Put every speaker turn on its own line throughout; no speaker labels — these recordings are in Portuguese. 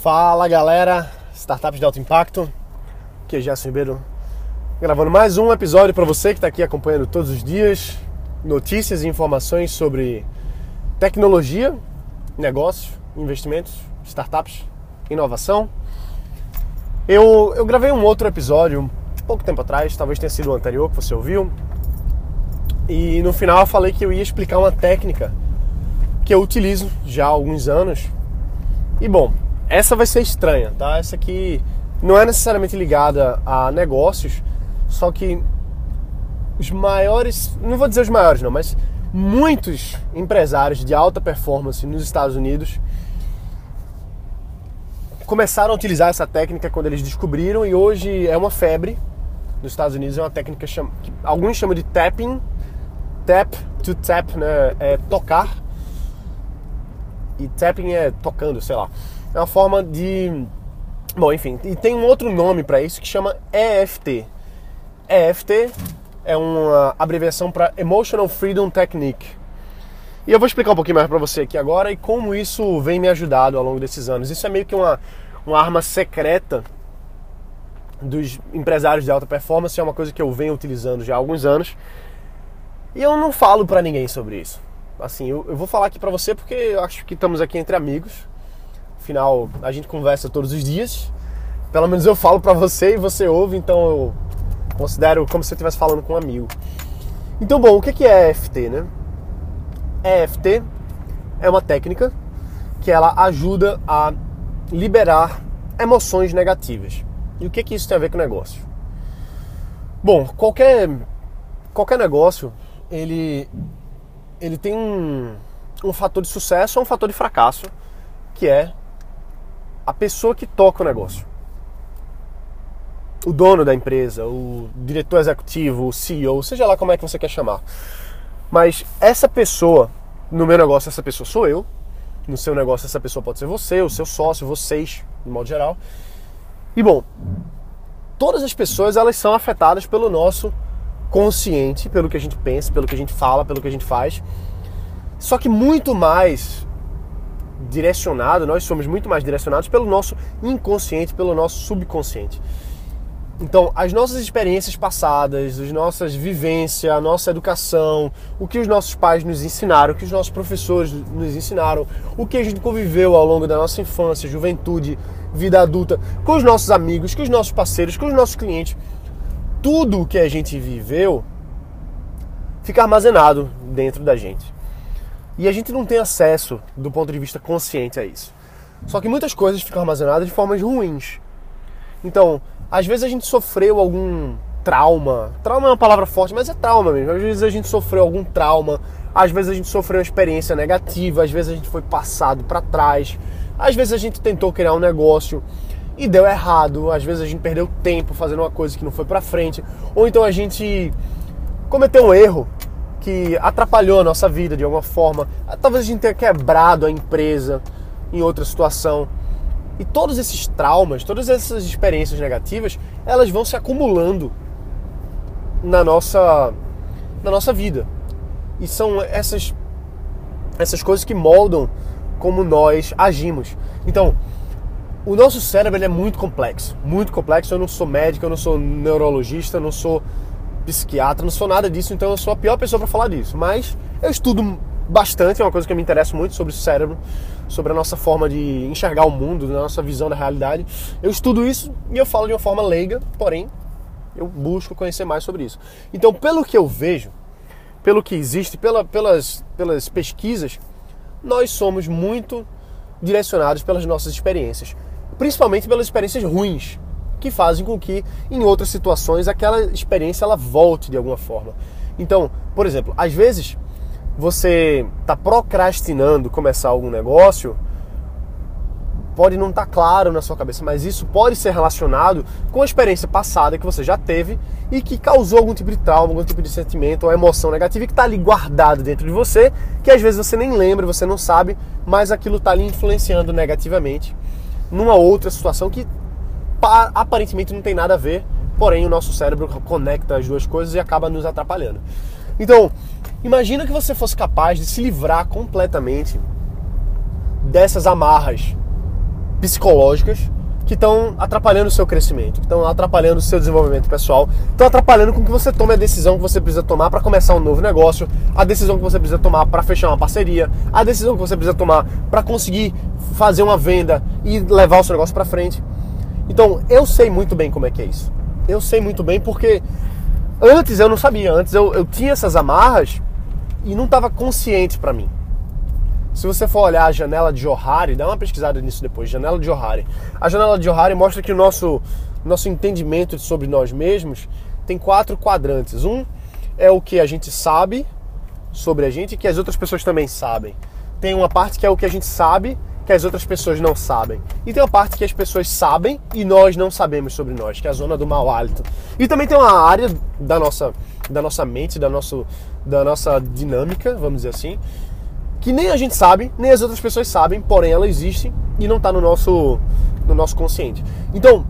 Fala galera, startups de alto impacto, aqui é Gerson Ribeiro gravando mais um episódio para você que está aqui acompanhando todos os dias notícias e informações sobre tecnologia, negócios, investimentos, startups, inovação. Eu, eu gravei um outro episódio pouco tempo atrás, talvez tenha sido o anterior que você ouviu, e no final eu falei que eu ia explicar uma técnica que eu utilizo já há alguns anos. E bom, essa vai ser estranha, tá? Essa aqui não é necessariamente ligada a negócios, só que os maiores, não vou dizer os maiores não, mas muitos empresários de alta performance nos Estados Unidos começaram a utilizar essa técnica quando eles descobriram e hoje é uma febre nos Estados Unidos, é uma técnica que alguns chamam de tapping, tap to tap, né? É tocar e tapping é tocando, sei lá. É uma forma de. Bom, enfim, e tem um outro nome para isso que chama EFT. EFT é uma abreviação para Emotional Freedom Technique. E eu vou explicar um pouquinho mais para você aqui agora e como isso vem me ajudado ao longo desses anos. Isso é meio que uma, uma arma secreta dos empresários de alta performance, é uma coisa que eu venho utilizando já há alguns anos. E eu não falo para ninguém sobre isso. Assim, eu, eu vou falar aqui para você porque eu acho que estamos aqui entre amigos Afinal, a gente conversa todos os dias. Pelo menos eu falo para você e você ouve, então eu considero como se eu estivesse falando com um amigo. Então, bom, o que é EFT, né? EFT é uma técnica que ela ajuda a liberar emoções negativas. E o que que isso tem a ver com o negócio? Bom, qualquer qualquer negócio, ele ele tem um, um fator de sucesso ou um fator de fracasso, que é a pessoa que toca o negócio. O dono da empresa, o diretor executivo, o CEO, seja lá como é que você quer chamar. Mas essa pessoa, no meu negócio, essa pessoa sou eu. No seu negócio, essa pessoa pode ser você, o seu sócio, vocês, de modo geral. E bom, todas as pessoas elas são afetadas pelo nosso consciente, pelo que a gente pensa, pelo que a gente fala, pelo que a gente faz. Só que muito mais direcionado, nós somos muito mais direcionados pelo nosso inconsciente, pelo nosso subconsciente. Então, as nossas experiências passadas, as nossas vivências, a nossa educação, o que os nossos pais nos ensinaram, o que os nossos professores nos ensinaram, o que a gente conviveu ao longo da nossa infância, juventude, vida adulta, com os nossos amigos, com os nossos parceiros, com os nossos clientes, tudo o que a gente viveu fica armazenado dentro da gente. E a gente não tem acesso do ponto de vista consciente a isso. Só que muitas coisas ficam armazenadas de formas ruins. Então, às vezes a gente sofreu algum trauma. Trauma é uma palavra forte, mas é trauma mesmo. Às vezes a gente sofreu algum trauma, às vezes a gente sofreu uma experiência negativa, às vezes a gente foi passado para trás, às vezes a gente tentou criar um negócio e deu errado, às vezes a gente perdeu tempo fazendo uma coisa que não foi para frente, ou então a gente cometeu um erro que atrapalhou a nossa vida de alguma forma. Talvez a gente tenha quebrado a empresa em outra situação. E todos esses traumas, todas essas experiências negativas, elas vão se acumulando na nossa na nossa vida. E são essas essas coisas que moldam como nós agimos. Então, o nosso cérebro é muito complexo, muito complexo. Eu não sou médico, eu não sou neurologista, eu não sou psiquiatra, não sou nada disso, então eu sou a pior pessoa para falar disso. Mas eu estudo bastante, é uma coisa que me interessa muito sobre o cérebro, sobre a nossa forma de enxergar o mundo, a nossa visão da realidade. Eu estudo isso e eu falo de uma forma leiga, porém eu busco conhecer mais sobre isso. Então, pelo que eu vejo, pelo que existe, pela, pelas, pelas pesquisas, nós somos muito direcionados pelas nossas experiências, principalmente pelas experiências ruins que fazem com que em outras situações aquela experiência ela volte de alguma forma. Então, por exemplo, às vezes você está procrastinando começar algum negócio, pode não estar tá claro na sua cabeça, mas isso pode ser relacionado com a experiência passada que você já teve e que causou algum tipo de trauma, algum tipo de sentimento ou emoção negativa que está ali guardado dentro de você, que às vezes você nem lembra, você não sabe, mas aquilo está ali influenciando negativamente numa outra situação que aparentemente não tem nada a ver, porém o nosso cérebro conecta as duas coisas e acaba nos atrapalhando. Então, imagina que você fosse capaz de se livrar completamente dessas amarras psicológicas que estão atrapalhando o seu crescimento, que estão atrapalhando o seu desenvolvimento pessoal, estão atrapalhando com que você tome a decisão que você precisa tomar para começar um novo negócio, a decisão que você precisa tomar para fechar uma parceria, a decisão que você precisa tomar para conseguir fazer uma venda e levar o seu negócio para frente. Então, eu sei muito bem como é que é isso. Eu sei muito bem porque antes eu não sabia, antes eu, eu tinha essas amarras e não estava consciente para mim. Se você for olhar a janela de Johari, dá uma pesquisada nisso depois, janela de Johari. A janela de Johari mostra que o nosso, nosso entendimento sobre nós mesmos tem quatro quadrantes. Um é o que a gente sabe sobre a gente e que as outras pessoas também sabem. Tem uma parte que é o que a gente sabe que as outras pessoas não sabem. E tem uma parte que as pessoas sabem e nós não sabemos sobre nós, que é a zona do mau hálito. E também tem uma área da nossa, da nossa mente, da, nosso, da nossa dinâmica, vamos dizer assim, que nem a gente sabe, nem as outras pessoas sabem, porém ela existe e não está no nosso, no nosso consciente. Então,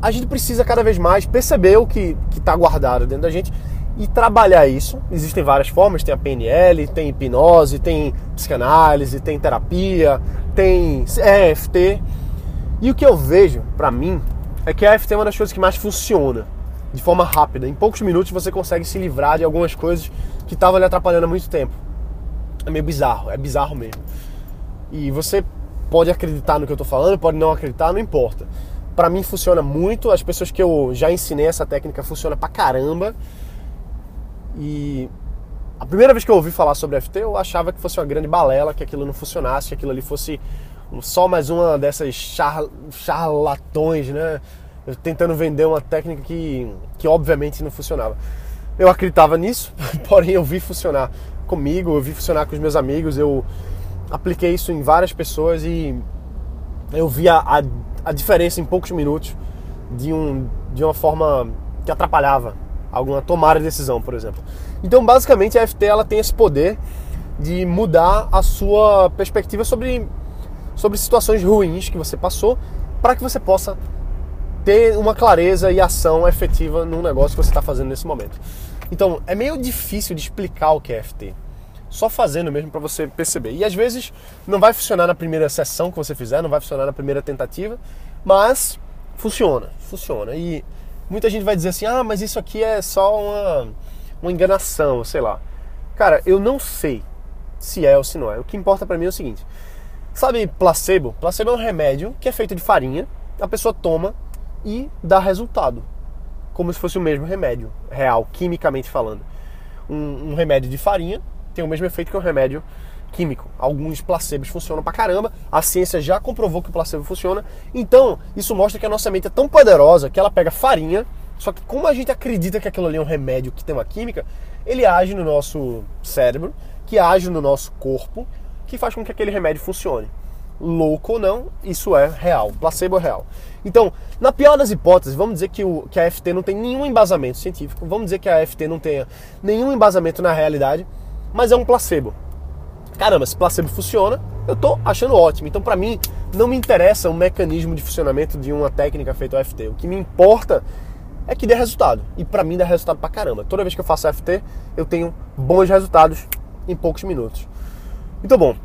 a gente precisa cada vez mais perceber o que está guardado dentro da gente e trabalhar isso. Existem várias formas, tem a PNL, tem hipnose, tem psicanálise, tem terapia, tem EFT. E o que eu vejo, para mim, é que a EFT é uma das coisas que mais funciona de forma rápida. Em poucos minutos você consegue se livrar de algumas coisas que estavam lhe atrapalhando há muito tempo é meio bizarro, é bizarro mesmo. E você pode acreditar no que eu tô falando, pode não acreditar, não importa. Para mim funciona muito, as pessoas que eu já ensinei essa técnica funciona pra caramba. E a primeira vez que eu ouvi falar sobre FT, eu achava que fosse uma grande balela, que aquilo não funcionasse, que aquilo ali fosse só mais uma dessas char, charlatões, né? Tentando vender uma técnica que, que obviamente não funcionava. Eu acreditava nisso, porém eu vi funcionar comigo, eu vi funcionar com os meus amigos, eu apliquei isso em várias pessoas e eu vi a, a, a diferença em poucos minutos de, um, de uma forma que atrapalhava alguma tomada de decisão, por exemplo. Então, basicamente, a FT ela tem esse poder de mudar a sua perspectiva sobre, sobre situações ruins que você passou para que você possa ter uma clareza e ação efetiva no negócio que você está fazendo nesse momento. Então, é meio difícil de explicar o que é FT. Só fazendo mesmo para você perceber. E às vezes não vai funcionar na primeira sessão que você fizer, não vai funcionar na primeira tentativa, mas funciona, funciona. E muita gente vai dizer assim: "Ah, mas isso aqui é só uma uma enganação, sei lá". Cara, eu não sei se é ou se não é. O que importa para mim é o seguinte: Sabe placebo? Placebo é um remédio que é feito de farinha, a pessoa toma e dá resultado como se fosse o mesmo remédio real, quimicamente falando. Um, um remédio de farinha tem o mesmo efeito que um remédio químico. Alguns placebos funcionam pra caramba, a ciência já comprovou que o placebo funciona. Então, isso mostra que a nossa mente é tão poderosa que ela pega farinha, só que como a gente acredita que aquilo ali é um remédio que tem uma química, ele age no nosso cérebro, que age no nosso corpo, que faz com que aquele remédio funcione louco ou não, isso é real, placebo é real. Então, na pior das hipóteses, vamos dizer que, o, que a FT não tem nenhum embasamento científico, vamos dizer que a FT não tenha nenhum embasamento na realidade, mas é um placebo. Caramba, se placebo funciona, eu tô achando ótimo. Então, para mim, não me interessa o mecanismo de funcionamento de uma técnica feita FT. O que me importa é que dê resultado. E para mim dá resultado pra caramba. Toda vez que eu faço FT, eu tenho bons resultados em poucos minutos. Então, bom,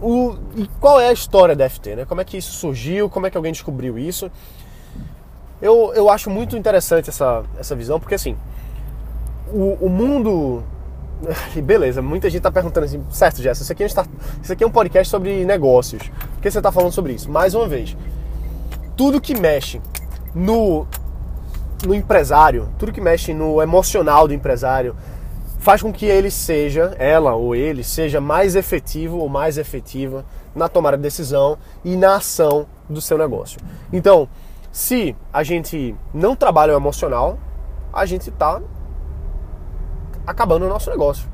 o, e qual é a história da FT? Né? Como é que isso surgiu? Como é que alguém descobriu isso? Eu, eu acho muito interessante essa, essa visão, porque assim, o, o mundo. E beleza, muita gente está perguntando assim, certo, Jess, isso aqui, é um isso aqui é um podcast sobre negócios. Por que você está falando sobre isso? Mais uma vez, tudo que mexe no, no empresário, tudo que mexe no emocional do empresário, faz com que ele seja, ela ou ele, seja mais efetivo ou mais efetiva na tomada de decisão e na ação do seu negócio. Então, se a gente não trabalha o emocional, a gente está acabando o nosso negócio.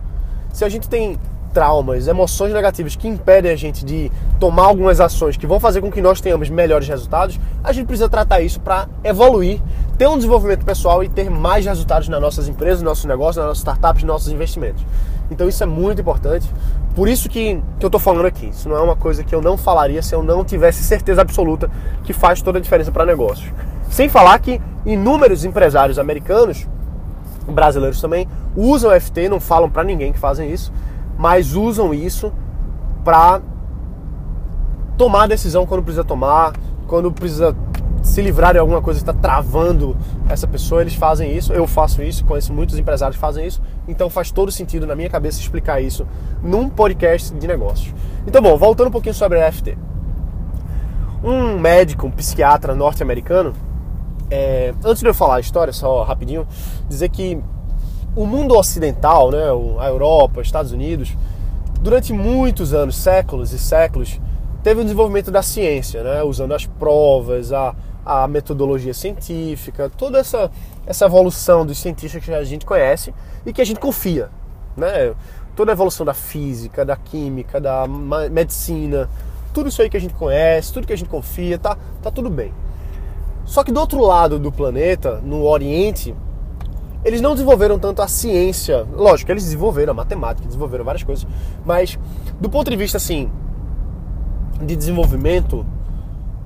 Se a gente tem traumas, emoções negativas que impedem a gente de tomar algumas ações que vão fazer com que nós tenhamos melhores resultados, a gente precisa tratar isso para evoluir, ter um desenvolvimento pessoal e ter mais resultados nas nossas empresas, nos nossos negócios, nas nossas startups, nos nossos investimentos. Então isso é muito importante. Por isso que, que eu estou falando aqui. Isso não é uma coisa que eu não falaria se eu não tivesse certeza absoluta que faz toda a diferença para negócios. Sem falar que inúmeros empresários americanos, brasileiros também, usam FT, não falam para ninguém que fazem isso, mas usam isso para tomar decisão quando precisa tomar, quando precisa se livrar de alguma coisa que está travando essa pessoa, eles fazem isso. Eu faço isso, conheço muitos empresários que fazem isso. Então faz todo sentido na minha cabeça explicar isso num podcast de negócios. Então, bom, voltando um pouquinho sobre a EFT. Um médico, um psiquiatra norte-americano, é, antes de eu falar a história, só rapidinho, dizer que o mundo ocidental, né, a Europa, os Estados Unidos, durante muitos anos, séculos e séculos, teve o desenvolvimento da ciência, né, usando as provas, a, a metodologia científica, toda essa, essa evolução dos cientistas que a gente conhece e que a gente confia. Né? Toda a evolução da física, da química, da medicina, tudo isso aí que a gente conhece, tudo que a gente confia, tá, tá tudo bem. Só que do outro lado do planeta, no Oriente, eles não desenvolveram tanto a ciência. Lógico, eles desenvolveram a matemática, desenvolveram várias coisas, mas do ponto de vista assim de desenvolvimento,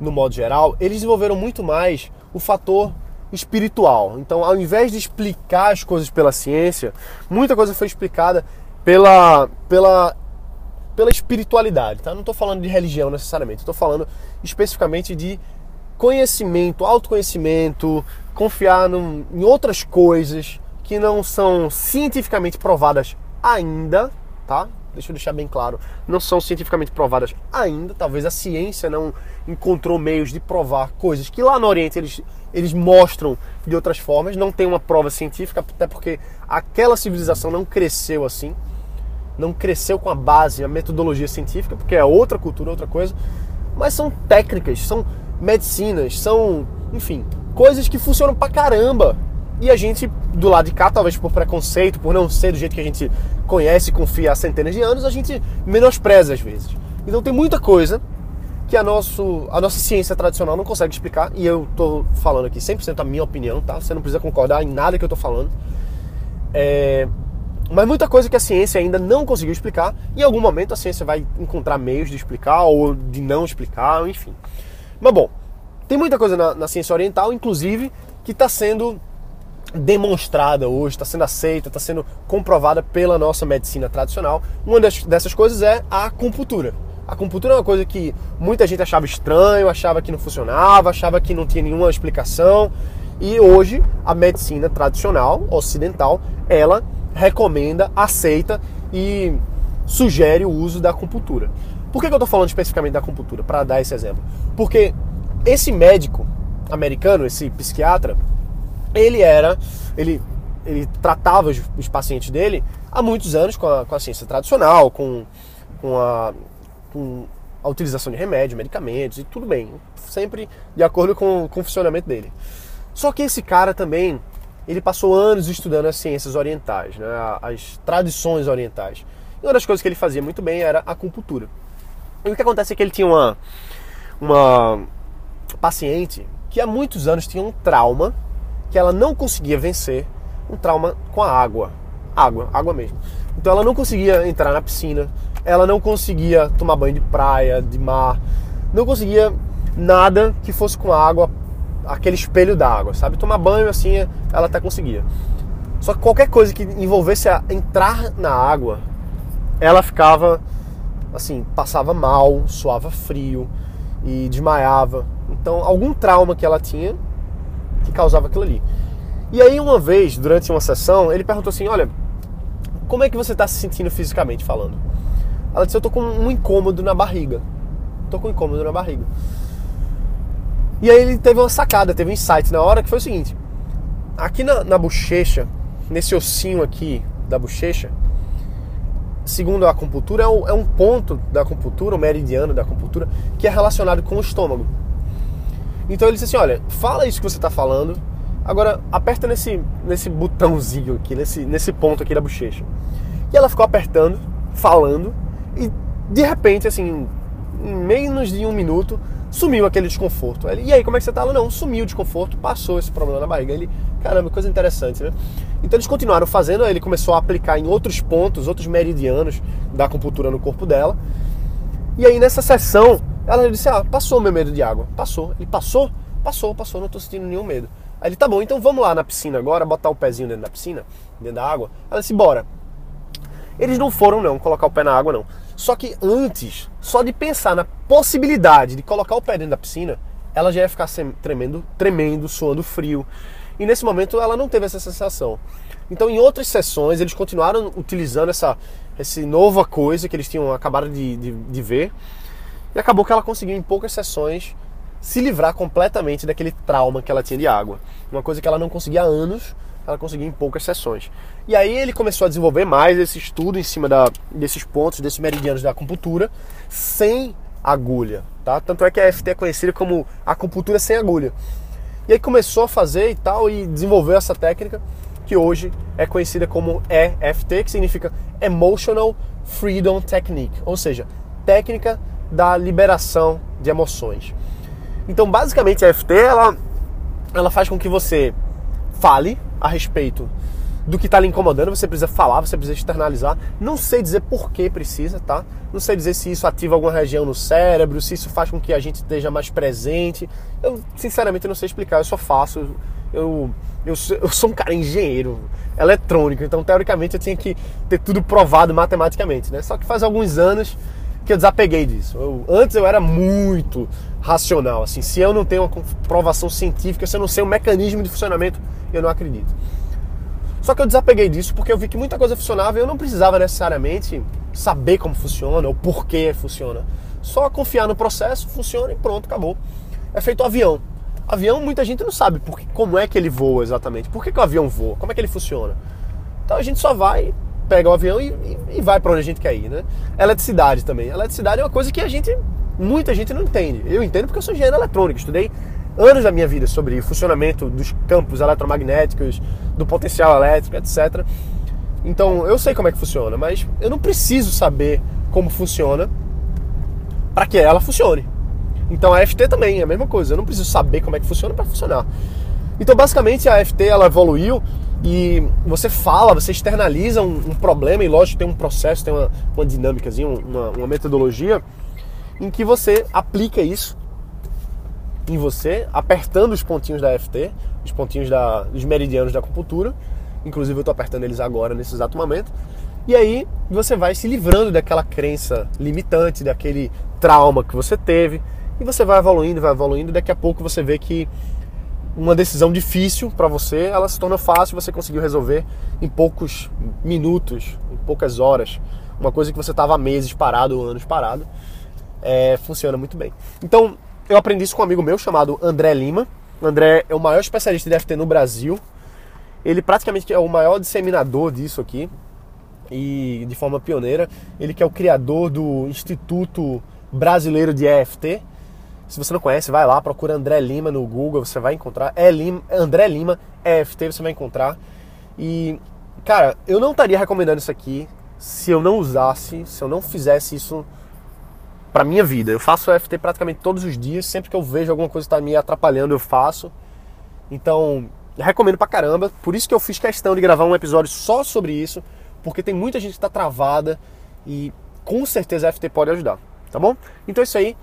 no modo geral, eles desenvolveram muito mais o fator espiritual. Então, ao invés de explicar as coisas pela ciência, muita coisa foi explicada pela, pela, pela espiritualidade. Tá? Não estou falando de religião necessariamente, estou falando especificamente de conhecimento, autoconhecimento, confiar em outras coisas que não são cientificamente provadas ainda, tá? deixa eu deixar bem claro, não são cientificamente provadas ainda. Talvez a ciência não encontrou meios de provar coisas que lá no Oriente eles, eles mostram de outras formas. Não tem uma prova científica, até porque aquela civilização não cresceu assim. Não cresceu com a base, a metodologia científica, porque é outra cultura, outra coisa. Mas são técnicas, são medicinas, são, enfim, coisas que funcionam pra caramba e a gente, do lado de cá, talvez por preconceito, por não ser do jeito que a gente conhece e confia há centenas de anos, a gente menospreza às vezes. Então tem muita coisa que a, nosso, a nossa ciência tradicional não consegue explicar, e eu estou falando aqui 100% a minha opinião, tá? Você não precisa concordar em nada que eu estou falando. É... Mas muita coisa que a ciência ainda não conseguiu explicar, em algum momento a ciência vai encontrar meios de explicar ou de não explicar, enfim. Mas bom, tem muita coisa na, na ciência oriental, inclusive, que está sendo demonstrada hoje, está sendo aceita, está sendo comprovada pela nossa medicina tradicional. Uma dessas coisas é a acupuntura. A acupuntura é uma coisa que muita gente achava estranho, achava que não funcionava, achava que não tinha nenhuma explicação. E hoje a medicina tradicional, ocidental, ela recomenda, aceita e sugere o uso da acupuntura. Por que, eu estou falando especificamente da acupuntura? Para dar esse exemplo. Porque esse médico americano, esse psiquiatra, ele era, ele, ele tratava os, os pacientes dele há muitos anos com a, com a ciência tradicional, com, com, a, com a utilização de remédios, medicamentos e tudo bem, sempre de acordo com, com o funcionamento dele. Só que esse cara também, ele passou anos estudando as ciências orientais, né, as tradições orientais. E uma das coisas que ele fazia muito bem era a acupuntura. E o que acontece é que ele tinha uma, uma paciente que há muitos anos tinha um trauma que ela não conseguia vencer um trauma com a água. Água, água mesmo. Então ela não conseguia entrar na piscina, ela não conseguia tomar banho de praia, de mar, não conseguia nada que fosse com água, aquele espelho da água, sabe? Tomar banho assim, ela até conseguia. Só que qualquer coisa que envolvesse a entrar na água, ela ficava assim, passava mal, suava frio e desmaiava. Então, algum trauma que ela tinha que causava aquilo ali. E aí, uma vez, durante uma sessão, ele perguntou assim: Olha, como é que você está se sentindo fisicamente falando? Ela disse: Eu tô com um incômodo na barriga. Tô com um incômodo na barriga. E aí ele teve uma sacada, teve um insight na hora que foi o seguinte: aqui na, na bochecha, nesse ossinho aqui da bochecha, segundo a acupuntura, é um, é um ponto da acupuntura, o meridiano da acupuntura, que é relacionado com o estômago. Então ele disse assim: olha, fala isso que você está falando, agora aperta nesse, nesse botãozinho aqui, nesse, nesse ponto aqui da bochecha. E ela ficou apertando, falando, e de repente, assim, em menos de um minuto, sumiu aquele desconforto. Ele, e aí, como é que você tá? Ela, não, sumiu o desconforto, passou esse problema na barriga. Ele, caramba, coisa interessante, né? Então eles continuaram fazendo, ele começou a aplicar em outros pontos, outros meridianos da acupuntura no corpo dela. E aí nessa sessão, ela disse: Ah, passou meu medo de água. Passou. Ele passou? Passou, passou, não tô sentindo nenhum medo. Aí ele, tá bom, então vamos lá na piscina agora, botar o pezinho dentro da piscina, dentro da água. Ela disse, bora. Eles não foram não, colocar o pé na água não. Só que antes, só de pensar na possibilidade de colocar o pé dentro da piscina, ela já ia ficar tremendo, tremendo, suando frio. E nesse momento ela não teve essa sensação. Então em outras sessões eles continuaram utilizando essa, essa nova coisa que eles tinham acabado de, de, de ver. E acabou que ela conseguiu em poucas sessões se livrar completamente daquele trauma que ela tinha de água. Uma coisa que ela não conseguia há anos, ela conseguiu em poucas sessões. E aí ele começou a desenvolver mais esse estudo em cima da, desses pontos, desses meridianos da acupuntura, sem agulha, tá? Tanto é que a FT é conhecida como acupuntura sem agulha. E aí começou a fazer e tal e desenvolveu essa técnica que hoje é conhecida como EFT, que significa Emotional Freedom Technique, ou seja, técnica da liberação de emoções. Então, basicamente, a EFT ela, ela faz com que você fale a respeito do que está lhe incomodando, você precisa falar, você precisa externalizar. Não sei dizer por que precisa, tá? Não sei dizer se isso ativa alguma região no cérebro, se isso faz com que a gente esteja mais presente. Eu, sinceramente, não sei explicar, eu só faço. Eu, eu, eu sou um cara engenheiro eletrônico, então teoricamente eu tinha que ter tudo provado matematicamente, né? Só que faz alguns anos que eu desapeguei disso. Eu, antes eu era muito racional, assim, se eu não tenho uma comprovação científica, se eu não sei o mecanismo de funcionamento, eu não acredito. Só que eu desapeguei disso porque eu vi que muita coisa funcionava e eu não precisava necessariamente saber como funciona ou por que funciona. Só confiar no processo, funciona e pronto, acabou. É feito o avião. Avião, muita gente não sabe porque, como é que ele voa exatamente. Por que, que o avião voa? Como é que ele funciona? Então a gente só vai, pega o avião e, e, e vai para onde a gente quer ir, né? Eletricidade também. Eletricidade é uma coisa que a gente, muita gente não entende. Eu entendo porque eu sou engenheiro eletrônico, estudei anos da minha vida sobre o funcionamento dos campos eletromagnéticos, do potencial elétrico, etc. Então eu sei como é que funciona, mas eu não preciso saber como funciona para que ela funcione. Então a FT também é a mesma coisa, eu não preciso saber como é que funciona para funcionar. Então basicamente a FT ela evoluiu e você fala, você externaliza um, um, problema, e lógico tem um processo, tem uma, uma dinâmica, uma, uma metodologia em que você aplica isso em você, apertando os pontinhos da FT, os pontinhos da, dos meridianos da acupuntura. Inclusive eu estou apertando eles agora nesse exato momento. E aí você vai se livrando daquela crença limitante, daquele trauma que você teve. E você vai evoluindo, vai evoluindo. E daqui a pouco você vê que uma decisão difícil para você, ela se torna fácil, você conseguiu resolver em poucos minutos, em poucas horas. Uma coisa que você estava meses parado, anos parado, é, funciona muito bem. Então, eu aprendi isso com um amigo meu chamado André Lima. O André é o maior especialista de FT no Brasil. Ele praticamente é o maior disseminador disso aqui e de forma pioneira. Ele que é o criador do Instituto Brasileiro de EFT, se você não conhece, vai lá, procura André Lima no Google, você vai encontrar. É Lima, André Lima, EFT, você vai encontrar. E, cara, eu não estaria recomendando isso aqui se eu não usasse, se eu não fizesse isso para minha vida. Eu faço EFT praticamente todos os dias, sempre que eu vejo alguma coisa que tá me atrapalhando, eu faço. Então, recomendo pra caramba. Por isso que eu fiz questão de gravar um episódio só sobre isso, porque tem muita gente que tá travada e com certeza a EFT pode ajudar, tá bom? Então é isso aí.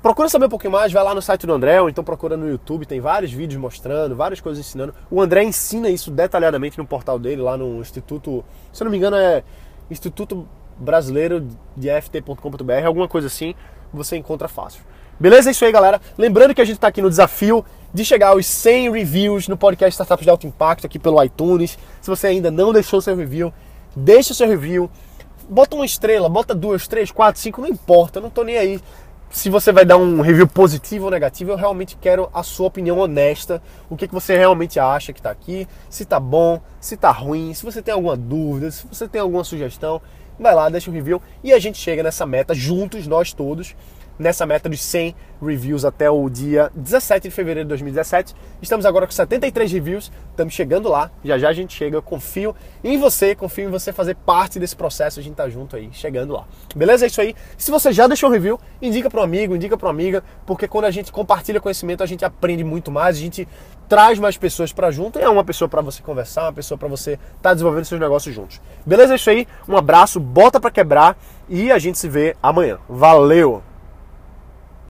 Procura saber um pouquinho mais, vai lá no site do André, ou então procura no YouTube, tem vários vídeos mostrando, várias coisas ensinando. O André ensina isso detalhadamente no portal dele, lá no Instituto, se eu não me engano é Instituto Brasileiro de FT.com.br, alguma coisa assim, você encontra fácil. Beleza? É isso aí, galera. Lembrando que a gente está aqui no desafio de chegar aos 100 reviews no podcast Startups de Alto Impacto aqui pelo iTunes. Se você ainda não deixou seu review, deixa seu review. Bota uma estrela, bota duas, três, quatro, cinco, não importa, não tô nem aí se você vai dar um review positivo ou negativo, eu realmente quero a sua opinião honesta. O que, que você realmente acha que está aqui, se está bom, se está ruim, se você tem alguma dúvida, se você tem alguma sugestão, vai lá, deixa um review e a gente chega nessa meta juntos, nós todos, nessa meta dos 100 reviews até o dia 17 de fevereiro de 2017. Estamos agora com 73 reviews, estamos chegando lá, já já a gente chega. Eu confio em você, confio em você fazer parte desse processo, a gente tá junto aí, chegando lá. Beleza? É isso aí. Se você já deixou um review, indica para um amigo, indica para uma amiga, porque quando a gente compartilha conhecimento, a gente aprende muito mais, a gente traz mais pessoas para junto e é uma pessoa para você conversar, uma pessoa para você estar tá desenvolvendo seus negócios juntos. Beleza? É isso aí. Um abraço, bota para quebrar e a gente se vê amanhã. Valeu!